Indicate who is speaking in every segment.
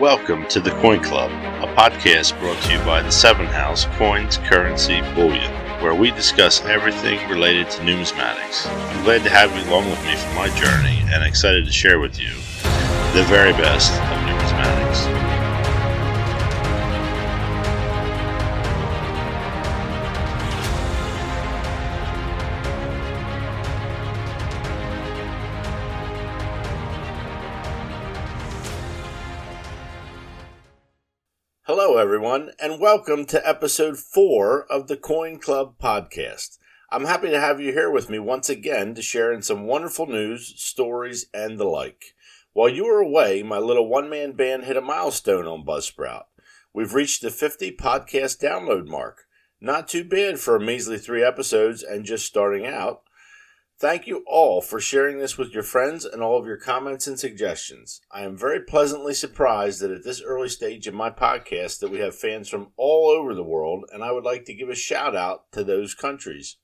Speaker 1: Welcome to the Coin Club, a podcast brought to you by the Seven House Coins, Currency, Bullion, where we discuss everything related to numismatics. I'm glad to have you along with me for my journey and excited to share with you the very best of everyone, and welcome to episode four of the Coin Club podcast. I'm happy to have you here with me once again to share in some wonderful news, stories, and the like. While you were away, my little one man band hit a milestone on Buzzsprout. We've reached the 50 podcast download mark. Not too bad for a measly three episodes and just starting out. Thank you all for sharing this with your friends and all of your comments and suggestions. I am very pleasantly surprised that at this early stage of my podcast that we have fans from all over the world and I would like to give a shout out to those countries.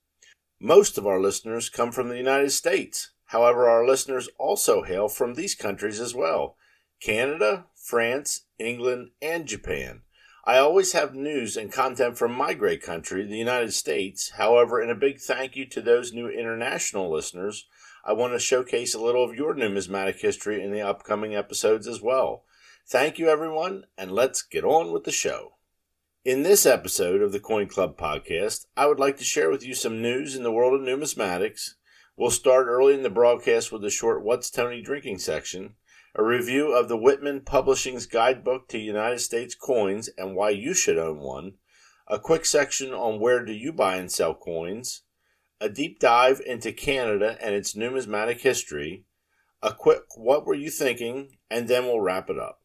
Speaker 1: Most of our listeners come from the United States. However, our listeners also hail from these countries as well. Canada, France, England, and Japan. I always have news and content from my great country, the United States. However, in a big thank you to those new international listeners, I want to showcase a little of your numismatic history in the upcoming episodes as well. Thank you, everyone, and let's get on with the show. In this episode of the Coin Club podcast, I would like to share with you some news in the world of numismatics. We'll start early in the broadcast with a short What's Tony Drinking section a review of the Whitman Publishing's Guidebook to United States Coins and Why You Should Own One, a quick section on where do you buy and sell coins, a deep dive into Canada and its numismatic history, a quick what were you thinking, and then we'll wrap it up.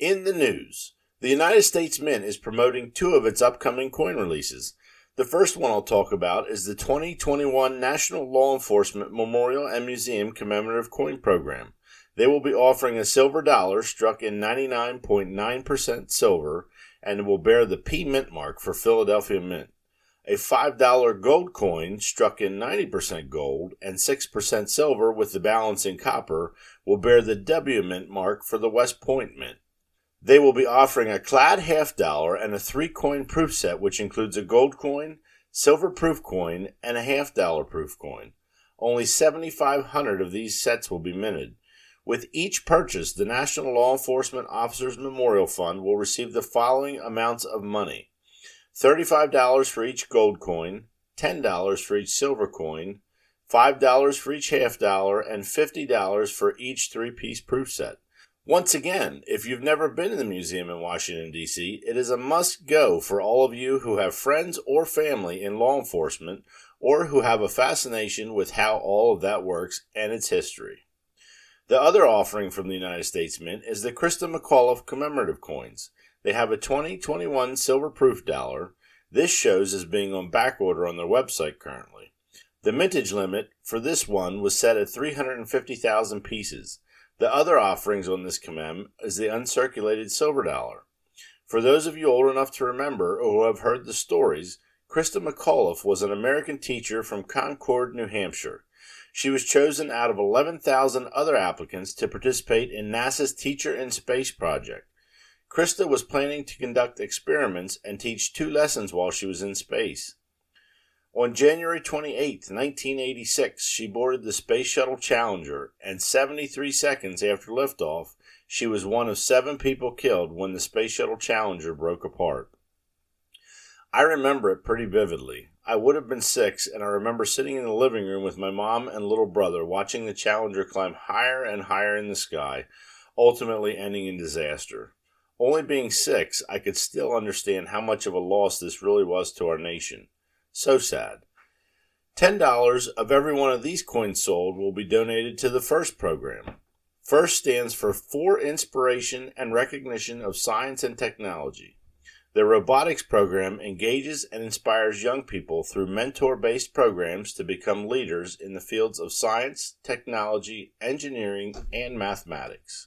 Speaker 1: In the news, the United States Mint is promoting two of its upcoming coin releases. The first one I'll talk about is the 2021 National Law Enforcement Memorial and Museum Commemorative Coin Program. They will be offering a silver dollar struck in 99.9% silver and will bear the P Mint mark for Philadelphia Mint. A $5 gold coin struck in 90% gold and 6% silver with the balance in copper will bear the W Mint mark for the West Point Mint. They will be offering a clad half dollar and a three coin proof set, which includes a gold coin, silver proof coin, and a half dollar proof coin. Only 7,500 of these sets will be minted. With each purchase, the National Law Enforcement Officers Memorial Fund will receive the following amounts of money $35 for each gold coin, $10 for each silver coin, $5 for each half dollar, and $50 for each three piece proof set. Once again, if you've never been to the museum in Washington, D.C., it is a must go for all of you who have friends or family in law enforcement or who have a fascination with how all of that works and its history. The other offering from the United States Mint is the Christa McAuliffe commemorative coins. They have a 2021 silver proof dollar. This shows as being on back order on their website currently. The mintage limit for this one was set at 350,000 pieces. The other offerings on this commem is the uncirculated silver dollar. For those of you old enough to remember or who have heard the stories, Christa McAuliffe was an American teacher from Concord, New Hampshire. She was chosen out of 11,000 other applicants to participate in NASA's Teacher in Space project. Christa was planning to conduct experiments and teach two lessons while she was in space. On January 28, 1986, she boarded the Space Shuttle Challenger, and 73 seconds after liftoff, she was one of seven people killed when the Space Shuttle Challenger broke apart. I remember it pretty vividly. I would have been six, and I remember sitting in the living room with my mom and little brother watching the Challenger climb higher and higher in the sky, ultimately ending in disaster. Only being six, I could still understand how much of a loss this really was to our nation. So sad. $10 of every one of these coins sold will be donated to the FIRST program. FIRST stands for For Inspiration and Recognition of Science and Technology. The robotics program engages and inspires young people through mentor based programs to become leaders in the fields of science, technology, engineering, and mathematics.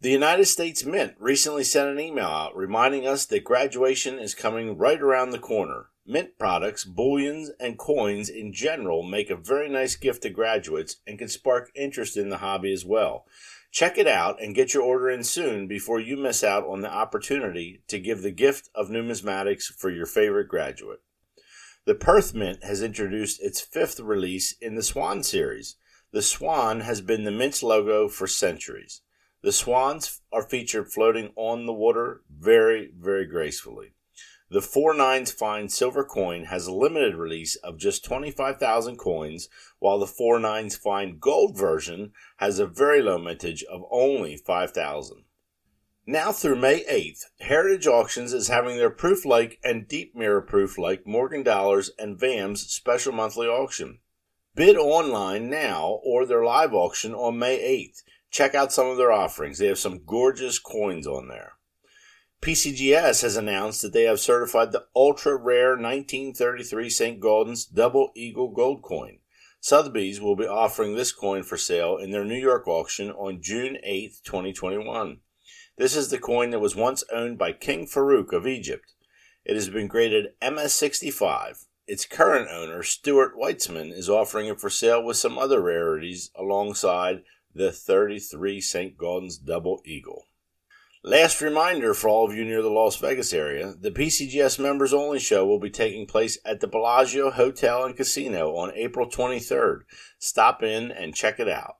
Speaker 1: The United States Mint recently sent an email out reminding us that graduation is coming right around the corner. Mint products, bullions, and coins in general make a very nice gift to graduates and can spark interest in the hobby as well. Check it out and get your order in soon before you miss out on the opportunity to give the gift of numismatics for your favorite graduate. The Perth Mint has introduced its fifth release in the Swan series. The Swan has been the Mint's logo for centuries. The swans are featured floating on the water very, very gracefully. The 4 nines fine silver coin has a limited release of just 25,000 coins, while the 4 nines fine gold version has a very low mintage of only 5,000. Now through May 8th, Heritage Auctions is having their proof like and deep mirror proof like Morgan Dollars and VAM's special monthly auction. Bid online now or their live auction on May 8th check out some of their offerings. They have some gorgeous coins on there. PCGS has announced that they have certified the ultra rare 1933 St. Gaudens Double Eagle Gold Coin. Sotheby's will be offering this coin for sale in their New York auction on June 8, 2021. This is the coin that was once owned by King Farouk of Egypt. It has been graded MS65. Its current owner, Stuart Weitzman, is offering it for sale with some other rarities alongside the 33 St. Gaudens Double Eagle. Last reminder for all of you near the Las Vegas area the PCGS Members Only Show will be taking place at the Bellagio Hotel and Casino on April 23rd. Stop in and check it out.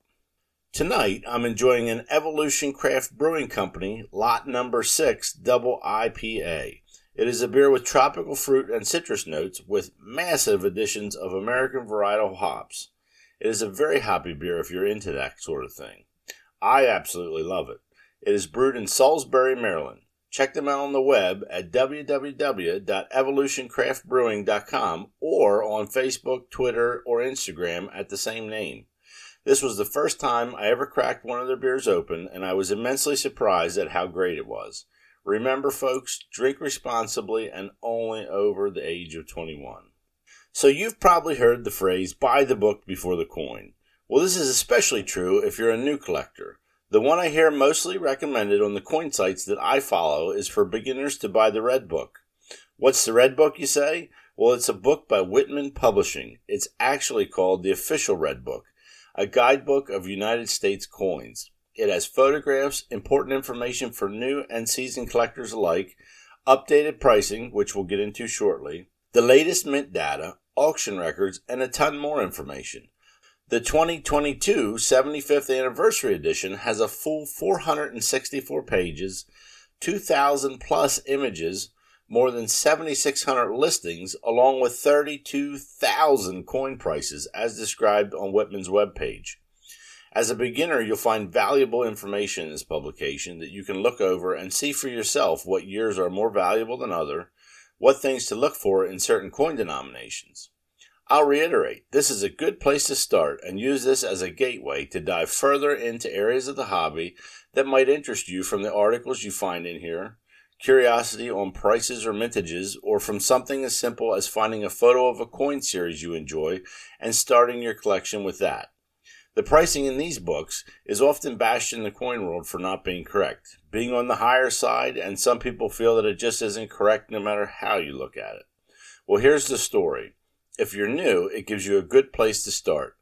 Speaker 1: Tonight, I'm enjoying an Evolution Craft Brewing Company Lot Number 6 Double IPA. It is a beer with tropical fruit and citrus notes with massive additions of American varietal hops. It is a very hoppy beer if you're into that sort of thing. I absolutely love it. It is brewed in Salisbury, Maryland. Check them out on the web at www.evolutioncraftbrewing.com or on Facebook, Twitter, or Instagram at the same name. This was the first time I ever cracked one of their beers open, and I was immensely surprised at how great it was. Remember, folks, drink responsibly and only over the age of 21. So you've probably heard the phrase buy the book before the coin. Well, this is especially true if you're a new collector. The one I hear mostly recommended on the coin sites that I follow is for beginners to buy the Red Book. What's the Red Book, you say? Well, it's a book by Whitman Publishing. It's actually called the Official Red Book, a guidebook of United States coins. It has photographs, important information for new and seasoned collectors alike, updated pricing, which we'll get into shortly, the latest mint data, auction records, and a ton more information. The 2022 75th Anniversary Edition has a full 464 pages, 2,000 plus images, more than 7,600 listings, along with 32,000 coin prices as described on Whitman's webpage. As a beginner, you'll find valuable information in this publication that you can look over and see for yourself what years are more valuable than other, what things to look for in certain coin denominations. I'll reiterate, this is a good place to start and use this as a gateway to dive further into areas of the hobby that might interest you from the articles you find in here, curiosity on prices or mintages, or from something as simple as finding a photo of a coin series you enjoy and starting your collection with that. The pricing in these books is often bashed in the coin world for not being correct, being on the higher side, and some people feel that it just isn't correct no matter how you look at it. Well, here's the story. If you're new, it gives you a good place to start.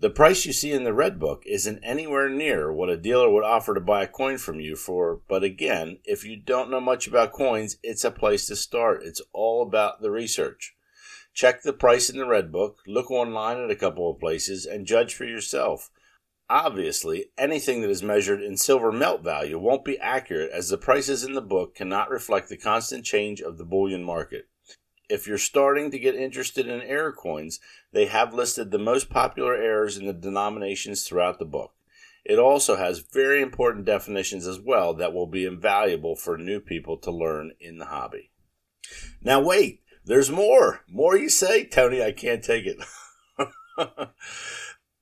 Speaker 1: The price you see in the Red Book isn't anywhere near what a dealer would offer to buy a coin from you for, but again, if you don't know much about coins, it's a place to start. It's all about the research. Check the price in the Red Book, look online at a couple of places, and judge for yourself. Obviously, anything that is measured in silver melt value won't be accurate as the prices in the book cannot reflect the constant change of the bullion market. If you're starting to get interested in error coins, they have listed the most popular errors in the denominations throughout the book. It also has very important definitions as well that will be invaluable for new people to learn in the hobby. Now, wait, there's more. More, you say? Tony, I can't take it.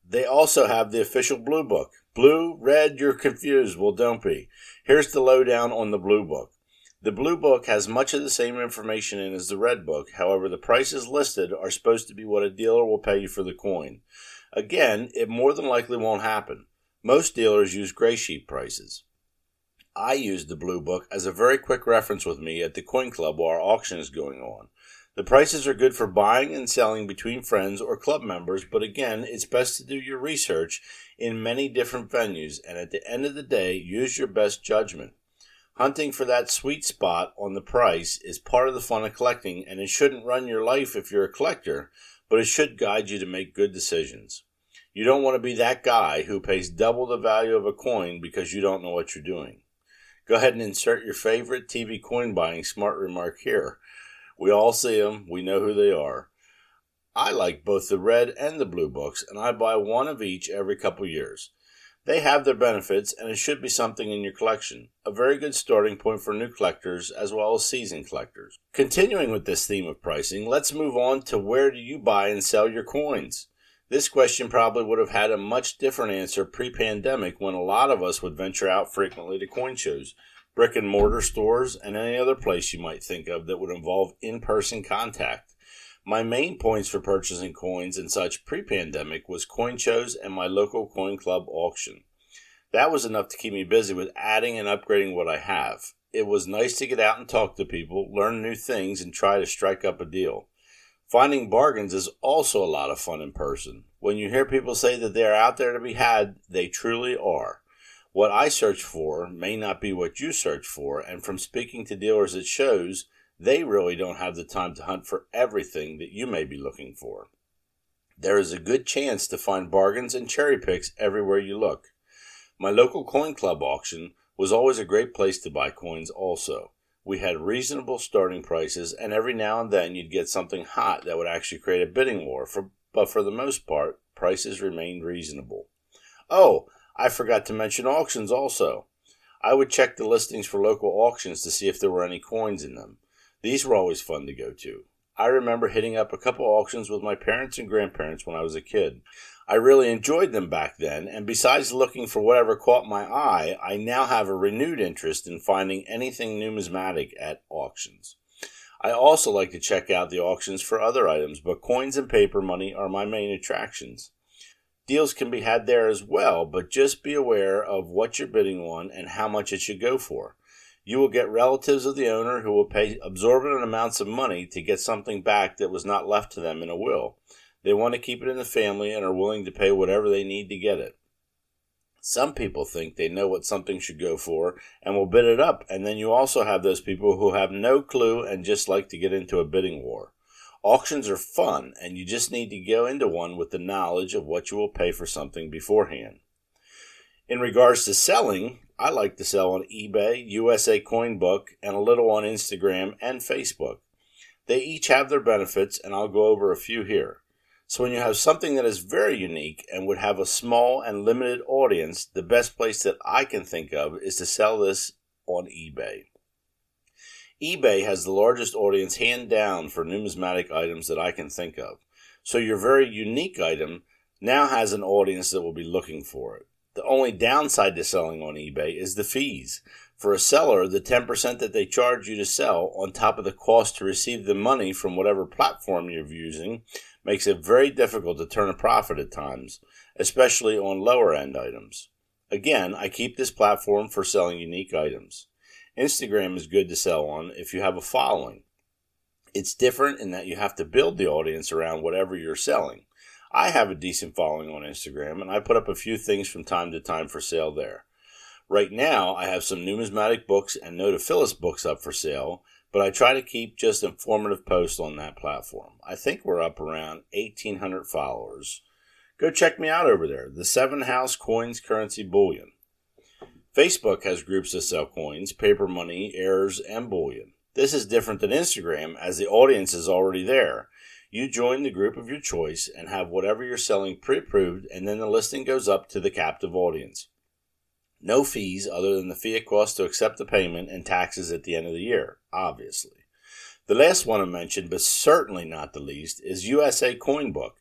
Speaker 1: they also have the official blue book. Blue, red, you're confused. Well, don't be. Here's the lowdown on the blue book. The Blue Book has much of the same information in as the Red Book, however, the prices listed are supposed to be what a dealer will pay you for the coin. Again, it more than likely won't happen. Most dealers use gray sheet prices. I use the Blue Book as a very quick reference with me at the Coin Club while our auction is going on. The prices are good for buying and selling between friends or club members, but again, it's best to do your research in many different venues and at the end of the day, use your best judgment. Hunting for that sweet spot on the price is part of the fun of collecting, and it shouldn't run your life if you're a collector, but it should guide you to make good decisions. You don't want to be that guy who pays double the value of a coin because you don't know what you're doing. Go ahead and insert your favorite TV coin buying smart remark here. We all see them, we know who they are. I like both the red and the blue books, and I buy one of each every couple years. They have their benefits, and it should be something in your collection. A very good starting point for new collectors as well as seasoned collectors. Continuing with this theme of pricing, let's move on to where do you buy and sell your coins? This question probably would have had a much different answer pre pandemic when a lot of us would venture out frequently to coin shows, brick and mortar stores, and any other place you might think of that would involve in person contact. My main points for purchasing coins and such pre pandemic was coin shows and my local coin club auction. That was enough to keep me busy with adding and upgrading what I have. It was nice to get out and talk to people, learn new things, and try to strike up a deal. Finding bargains is also a lot of fun in person. When you hear people say that they are out there to be had, they truly are. What I search for may not be what you search for, and from speaking to dealers at shows, they really don't have the time to hunt for everything that you may be looking for. There is a good chance to find bargains and cherry picks everywhere you look. My local coin club auction was always a great place to buy coins also. We had reasonable starting prices and every now and then you'd get something hot that would actually create a bidding war, for, but for the most part, prices remained reasonable. Oh, I forgot to mention auctions also. I would check the listings for local auctions to see if there were any coins in them. These were always fun to go to. I remember hitting up a couple auctions with my parents and grandparents when I was a kid. I really enjoyed them back then, and besides looking for whatever caught my eye, I now have a renewed interest in finding anything numismatic at auctions. I also like to check out the auctions for other items, but coins and paper money are my main attractions. Deals can be had there as well, but just be aware of what you're bidding on and how much it should go for. You will get relatives of the owner who will pay absorbent amounts of money to get something back that was not left to them in a will. They want to keep it in the family and are willing to pay whatever they need to get it. Some people think they know what something should go for and will bid it up, and then you also have those people who have no clue and just like to get into a bidding war. Auctions are fun, and you just need to go into one with the knowledge of what you will pay for something beforehand. In regards to selling, I like to sell on eBay, USA Coin Book, and a little on Instagram and Facebook. They each have their benefits, and I'll go over a few here. So, when you have something that is very unique and would have a small and limited audience, the best place that I can think of is to sell this on eBay. eBay has the largest audience hand down for numismatic items that I can think of. So, your very unique item now has an audience that will be looking for it. The only downside to selling on eBay is the fees. For a seller, the 10% that they charge you to sell, on top of the cost to receive the money from whatever platform you're using, makes it very difficult to turn a profit at times, especially on lower end items. Again, I keep this platform for selling unique items. Instagram is good to sell on if you have a following. It's different in that you have to build the audience around whatever you're selling. I have a decent following on Instagram, and I put up a few things from time to time for sale there. Right now, I have some numismatic books and Notophilus books up for sale, but I try to keep just informative posts on that platform. I think we're up around 1,800 followers. Go check me out over there, the Seven House Coins Currency Bullion. Facebook has groups that sell coins, paper money, errors, and bullion. This is different than Instagram as the audience is already there you join the group of your choice and have whatever you're selling pre approved, and then the listing goes up to the captive audience. No fees other than the fee it costs to accept the payment and taxes at the end of the year, obviously. The last one I mentioned, but certainly not the least, is USA Coin Book.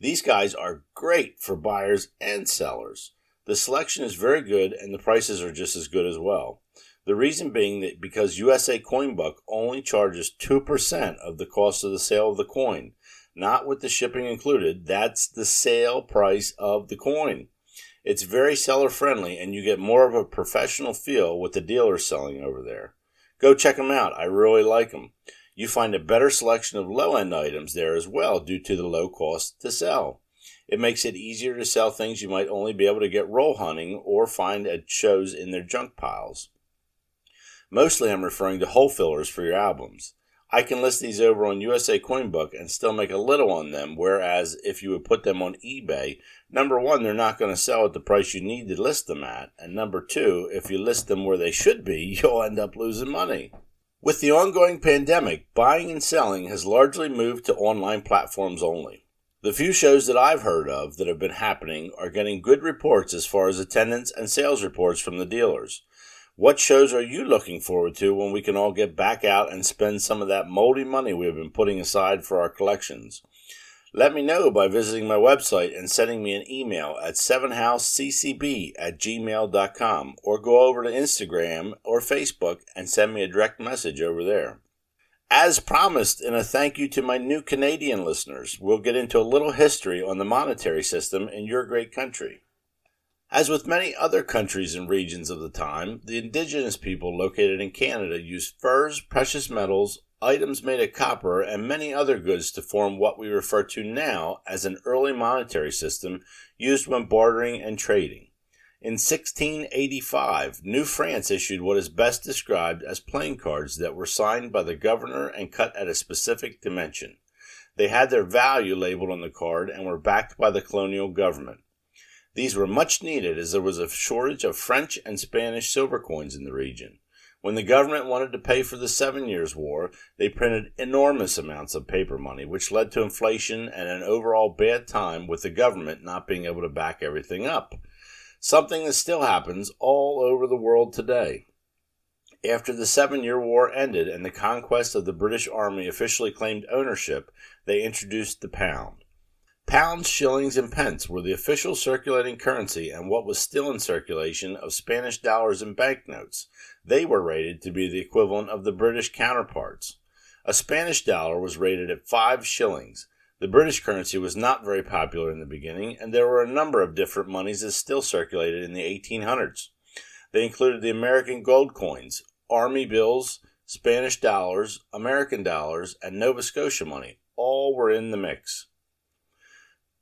Speaker 1: These guys are great for buyers and sellers. The selection is very good and the prices are just as good as well. The reason being that because USA Coinbook only charges 2% of the cost of the sale of the coin, not with the shipping included, that's the sale price of the coin. It's very seller friendly and you get more of a professional feel with the dealers selling over there. Go check them out. I really like them. You find a better selection of low end items there as well due to the low cost to sell. It makes it easier to sell things you might only be able to get roll hunting or find at shows in their junk piles. Mostly I'm referring to hole fillers for your albums. I can list these over on USA Coinbook and still make a little on them, whereas if you would put them on eBay, number one, they're not going to sell at the price you need to list them at, and number two, if you list them where they should be, you'll end up losing money. With the ongoing pandemic, buying and selling has largely moved to online platforms only. The few shows that I've heard of that have been happening are getting good reports as far as attendance and sales reports from the dealers. What shows are you looking forward to when we can all get back out and spend some of that moldy money we have been putting aside for our collections? Let me know by visiting my website and sending me an email at sevenhouseccb at gmail.com or go over to Instagram or Facebook and send me a direct message over there. As promised, in a thank you to my new Canadian listeners, we'll get into a little history on the monetary system in your great country. As with many other countries and regions of the time, the indigenous people located in Canada used furs, precious metals, items made of copper, and many other goods to form what we refer to now as an early monetary system used when bartering and trading. In 1685, New France issued what is best described as playing cards that were signed by the governor and cut at a specific dimension. They had their value labeled on the card and were backed by the colonial government. These were much needed as there was a shortage of French and Spanish silver coins in the region. When the government wanted to pay for the Seven Years' War, they printed enormous amounts of paper money, which led to inflation and an overall bad time with the government not being able to back everything up something that still happens all over the world today. After the Seven Year War ended and the conquest of the British Army officially claimed ownership, they introduced the pound. Pounds, shillings, and pence were the official circulating currency and what was still in circulation of Spanish dollars and banknotes. They were rated to be the equivalent of the British counterparts. A Spanish dollar was rated at five shillings, the British currency was not very popular in the beginning, and there were a number of different monies that still circulated in the 1800s. They included the American gold coins, army bills, Spanish dollars, American dollars, and Nova Scotia money. All were in the mix.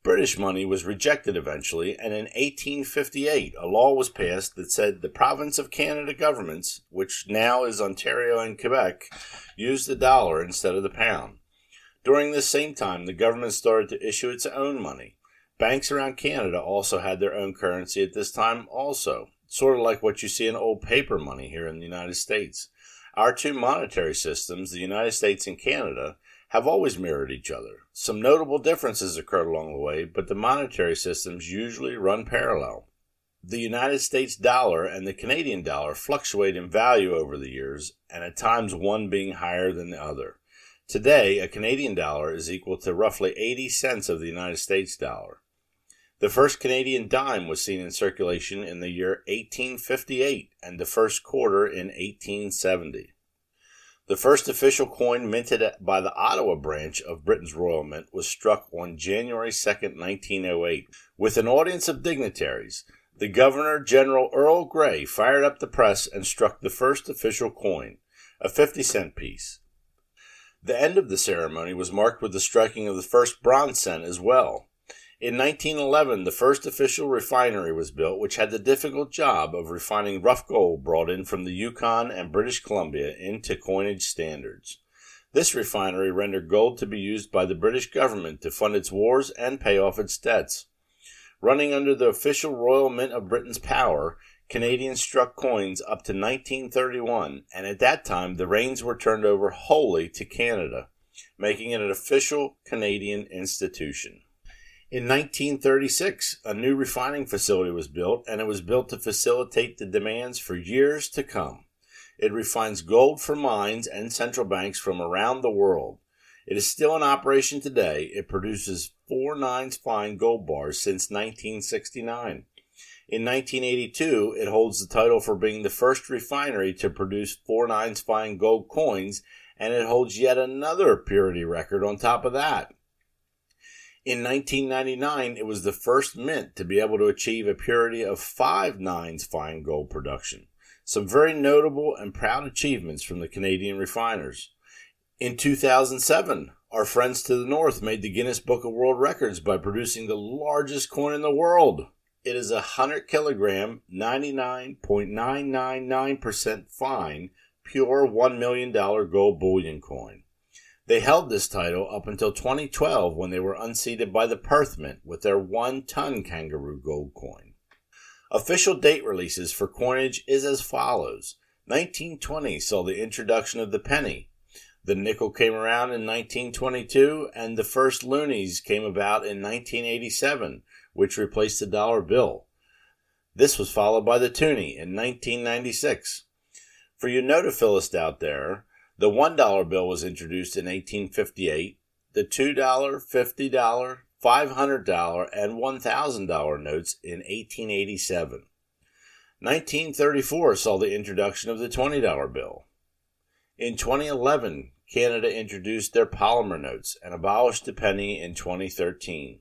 Speaker 1: British money was rejected eventually, and in 1858 a law was passed that said the province of Canada governments, which now is Ontario and Quebec, used the dollar instead of the pound. During this same time, the government started to issue its own money. Banks around Canada also had their own currency at this time, also, sort of like what you see in old paper money here in the United States. Our two monetary systems, the United States and Canada, have always mirrored each other. Some notable differences occurred along the way, but the monetary systems usually run parallel. The United States dollar and the Canadian dollar fluctuate in value over the years, and at times one being higher than the other. Today, a Canadian dollar is equal to roughly 80 cents of the United States dollar. The first Canadian dime was seen in circulation in the year 1858 and the first quarter in 1870. The first official coin minted by the Ottawa branch of Britain's Royal Mint was struck on January 2, 1908, with an audience of dignitaries. The Governor General Earl Grey fired up the press and struck the first official coin, a 50 cent piece. The end of the ceremony was marked with the striking of the first bronze cent as well. In 1911, the first official refinery was built, which had the difficult job of refining rough gold brought in from the Yukon and British Columbia into coinage standards. This refinery rendered gold to be used by the British government to fund its wars and pay off its debts. Running under the official Royal Mint of Britain's power, Canadians struck coins up to 1931, and at that time the reins were turned over wholly to Canada, making it an official Canadian institution. In 1936, a new refining facility was built, and it was built to facilitate the demands for years to come. It refines gold for mines and central banks from around the world. It is still in operation today. It produces four nines fine gold bars since 1969. In 1982, it holds the title for being the first refinery to produce 4 nines fine gold coins, and it holds yet another purity record on top of that. In 1999, it was the first mint to be able to achieve a purity of five nines fine gold production. Some very notable and proud achievements from the Canadian refiners. In 2007, our friends to the north made the Guinness Book of World Records by producing the largest coin in the world. It is a 100 kilogram, 99.999% fine, pure $1 million gold bullion coin. They held this title up until 2012 when they were unseated by the Perth Mint with their one ton kangaroo gold coin. Official date releases for coinage is as follows 1920 saw the introduction of the penny. The nickel came around in 1922, and the first loonies came about in 1987, which replaced the dollar bill. This was followed by the toonie in 1996. For you notaphilists out there, the $1 bill was introduced in 1858, the $2, $50, $500, and $1,000 notes in 1887. 1934 saw the introduction of the $20 bill. In 2011, Canada introduced their polymer notes and abolished the penny in 2013.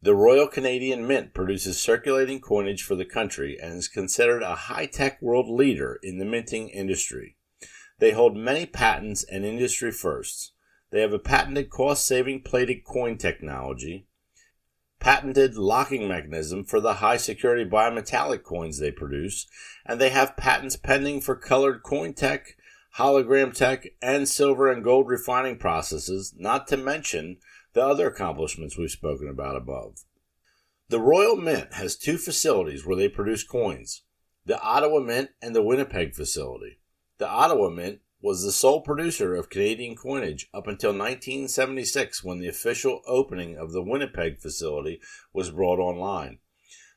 Speaker 1: The Royal Canadian Mint produces circulating coinage for the country and is considered a high tech world leader in the minting industry. They hold many patents and industry firsts. They have a patented cost saving plated coin technology, patented locking mechanism for the high security bimetallic coins they produce, and they have patents pending for colored coin tech, hologram tech, and silver and gold refining processes, not to mention the other accomplishments we've spoken about above. The Royal Mint has two facilities where they produce coins the Ottawa Mint and the Winnipeg facility. The Ottawa Mint was the sole producer of Canadian coinage up until 1976 when the official opening of the Winnipeg facility was brought online.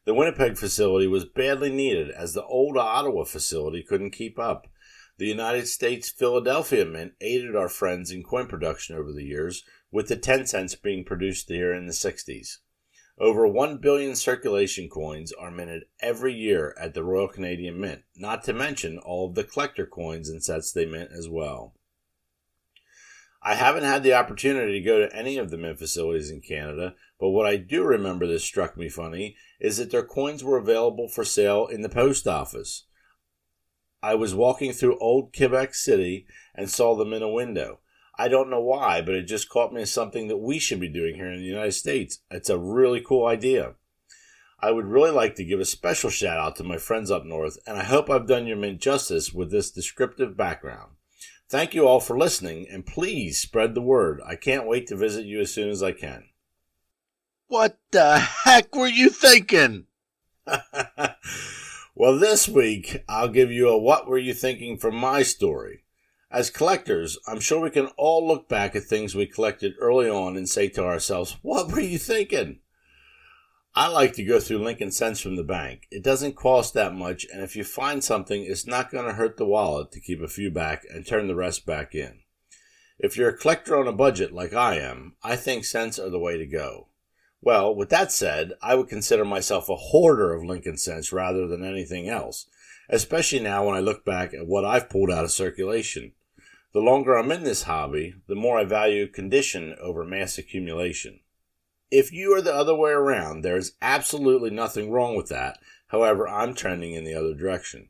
Speaker 1: The Winnipeg facility was badly needed as the old Ottawa facility couldn't keep up. The United States Philadelphia Mint aided our friends in coin production over the years, with the 10 cents being produced here in the 60s. Over 1 billion circulation coins are minted every year at the Royal Canadian Mint, not to mention all of the collector coins and sets they mint as well. I haven't had the opportunity to go to any of the mint facilities in Canada, but what I do remember that struck me funny is that their coins were available for sale in the post office. I was walking through old Quebec City and saw them in a window. I don't know why, but it just caught me as something that we should be doing here in the United States. It's a really cool idea. I would really like to give a special shout out to my friends up north, and I hope I've done your mint justice with this descriptive background. Thank you all for listening, and please spread the word. I can't wait to visit you as soon as I can.
Speaker 2: What the heck were you thinking?
Speaker 1: well, this week I'll give you a what were you thinking from my story. As collectors, I'm sure we can all look back at things we collected early on and say to ourselves, What were you thinking? I like to go through Lincoln Cents from the bank. It doesn't cost that much, and if you find something, it's not going to hurt the wallet to keep a few back and turn the rest back in. If you're a collector on a budget like I am, I think cents are the way to go. Well, with that said, I would consider myself a hoarder of Lincoln Cents rather than anything else, especially now when I look back at what I've pulled out of circulation. The longer I'm in this hobby, the more I value condition over mass accumulation. If you are the other way around, there is absolutely nothing wrong with that. However, I'm trending in the other direction.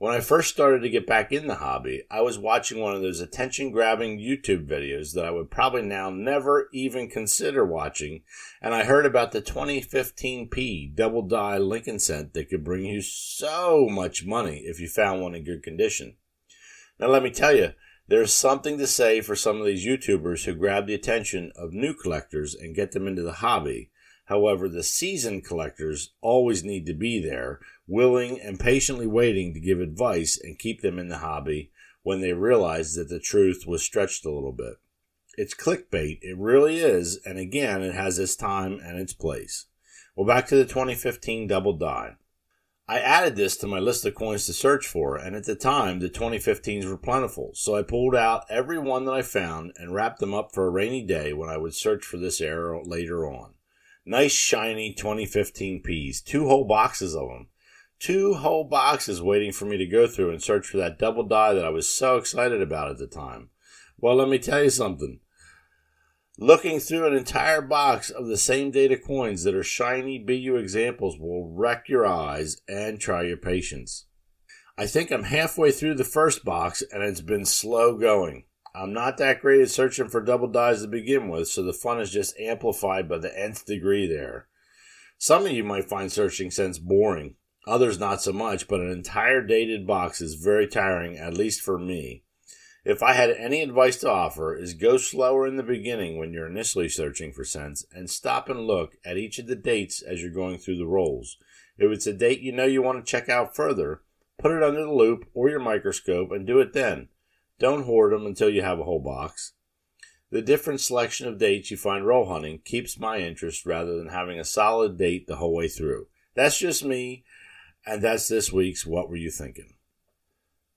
Speaker 1: When I first started to get back in the hobby, I was watching one of those attention grabbing YouTube videos that I would probably now never even consider watching, and I heard about the 2015p double die Lincoln cent that could bring you so much money if you found one in good condition. Now, let me tell you, there's something to say for some of these YouTubers who grab the attention of new collectors and get them into the hobby. However, the seasoned collectors always need to be there willing and patiently waiting to give advice and keep them in the hobby when they realize that the truth was stretched a little bit. It's clickbait, it really is, and again, it has its time and its place. Well, back to the 2015 double die. I added this to my list of coins to search for, and at the time, the 2015s were plentiful, so I pulled out every one that I found and wrapped them up for a rainy day when I would search for this era later on. Nice shiny 2015 Ps, two whole boxes of them two whole boxes waiting for me to go through and search for that double die that I was so excited about at the time. Well, let me tell you something. Looking through an entire box of the same data coins that are shiny BU examples will wreck your eyes and try your patience. I think I'm halfway through the first box and it's been slow going. I'm not that great at searching for double dies to begin with, so the fun is just amplified by the nth degree there. Some of you might find searching cents boring, others not so much, but an entire dated box is very tiring, at least for me. If I had any advice to offer, is go slower in the beginning when you're initially searching for cents and stop and look at each of the dates as you're going through the rolls. If it's a date you know you want to check out further, put it under the loupe or your microscope and do it then. Don't hoard them until you have a whole box. The different selection of dates you find roll hunting keeps my interest rather than having a solid date the whole way through. That's just me, and that's this week's What Were You Thinking?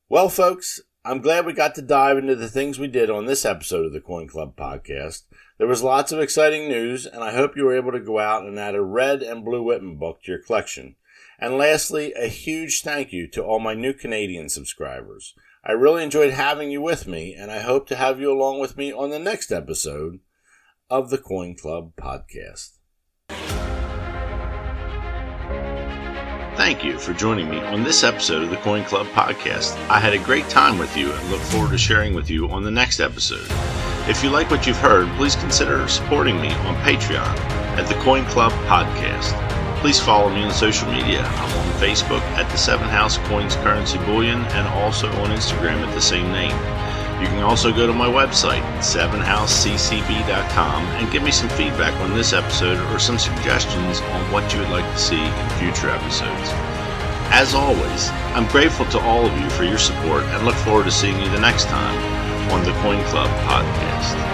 Speaker 1: Well, folks, I'm glad we got to dive into the things we did on this episode of the Coin Club podcast. There was lots of exciting news, and I hope you were able to go out and add a red and blue Whitman book to your collection. And lastly, a huge thank you to all my new Canadian subscribers. I really enjoyed having you with me, and I hope to have you along with me on the next episode of the Coin Club podcast. Thank you for joining me on this episode of the Coin Club podcast. I had a great time with you and look forward to sharing with you on the next episode. If you like what you've heard, please consider supporting me on Patreon at the Coin Club Podcast. Please follow me on social media. Facebook at the Seven House Coins Currency Bullion and also on Instagram at the same name. You can also go to my website, 7houseccb.com, and give me some feedback on this episode or some suggestions on what you would like to see in future episodes. As always, I'm grateful to all of you for your support and look forward to seeing you the next time on the Coin Club podcast.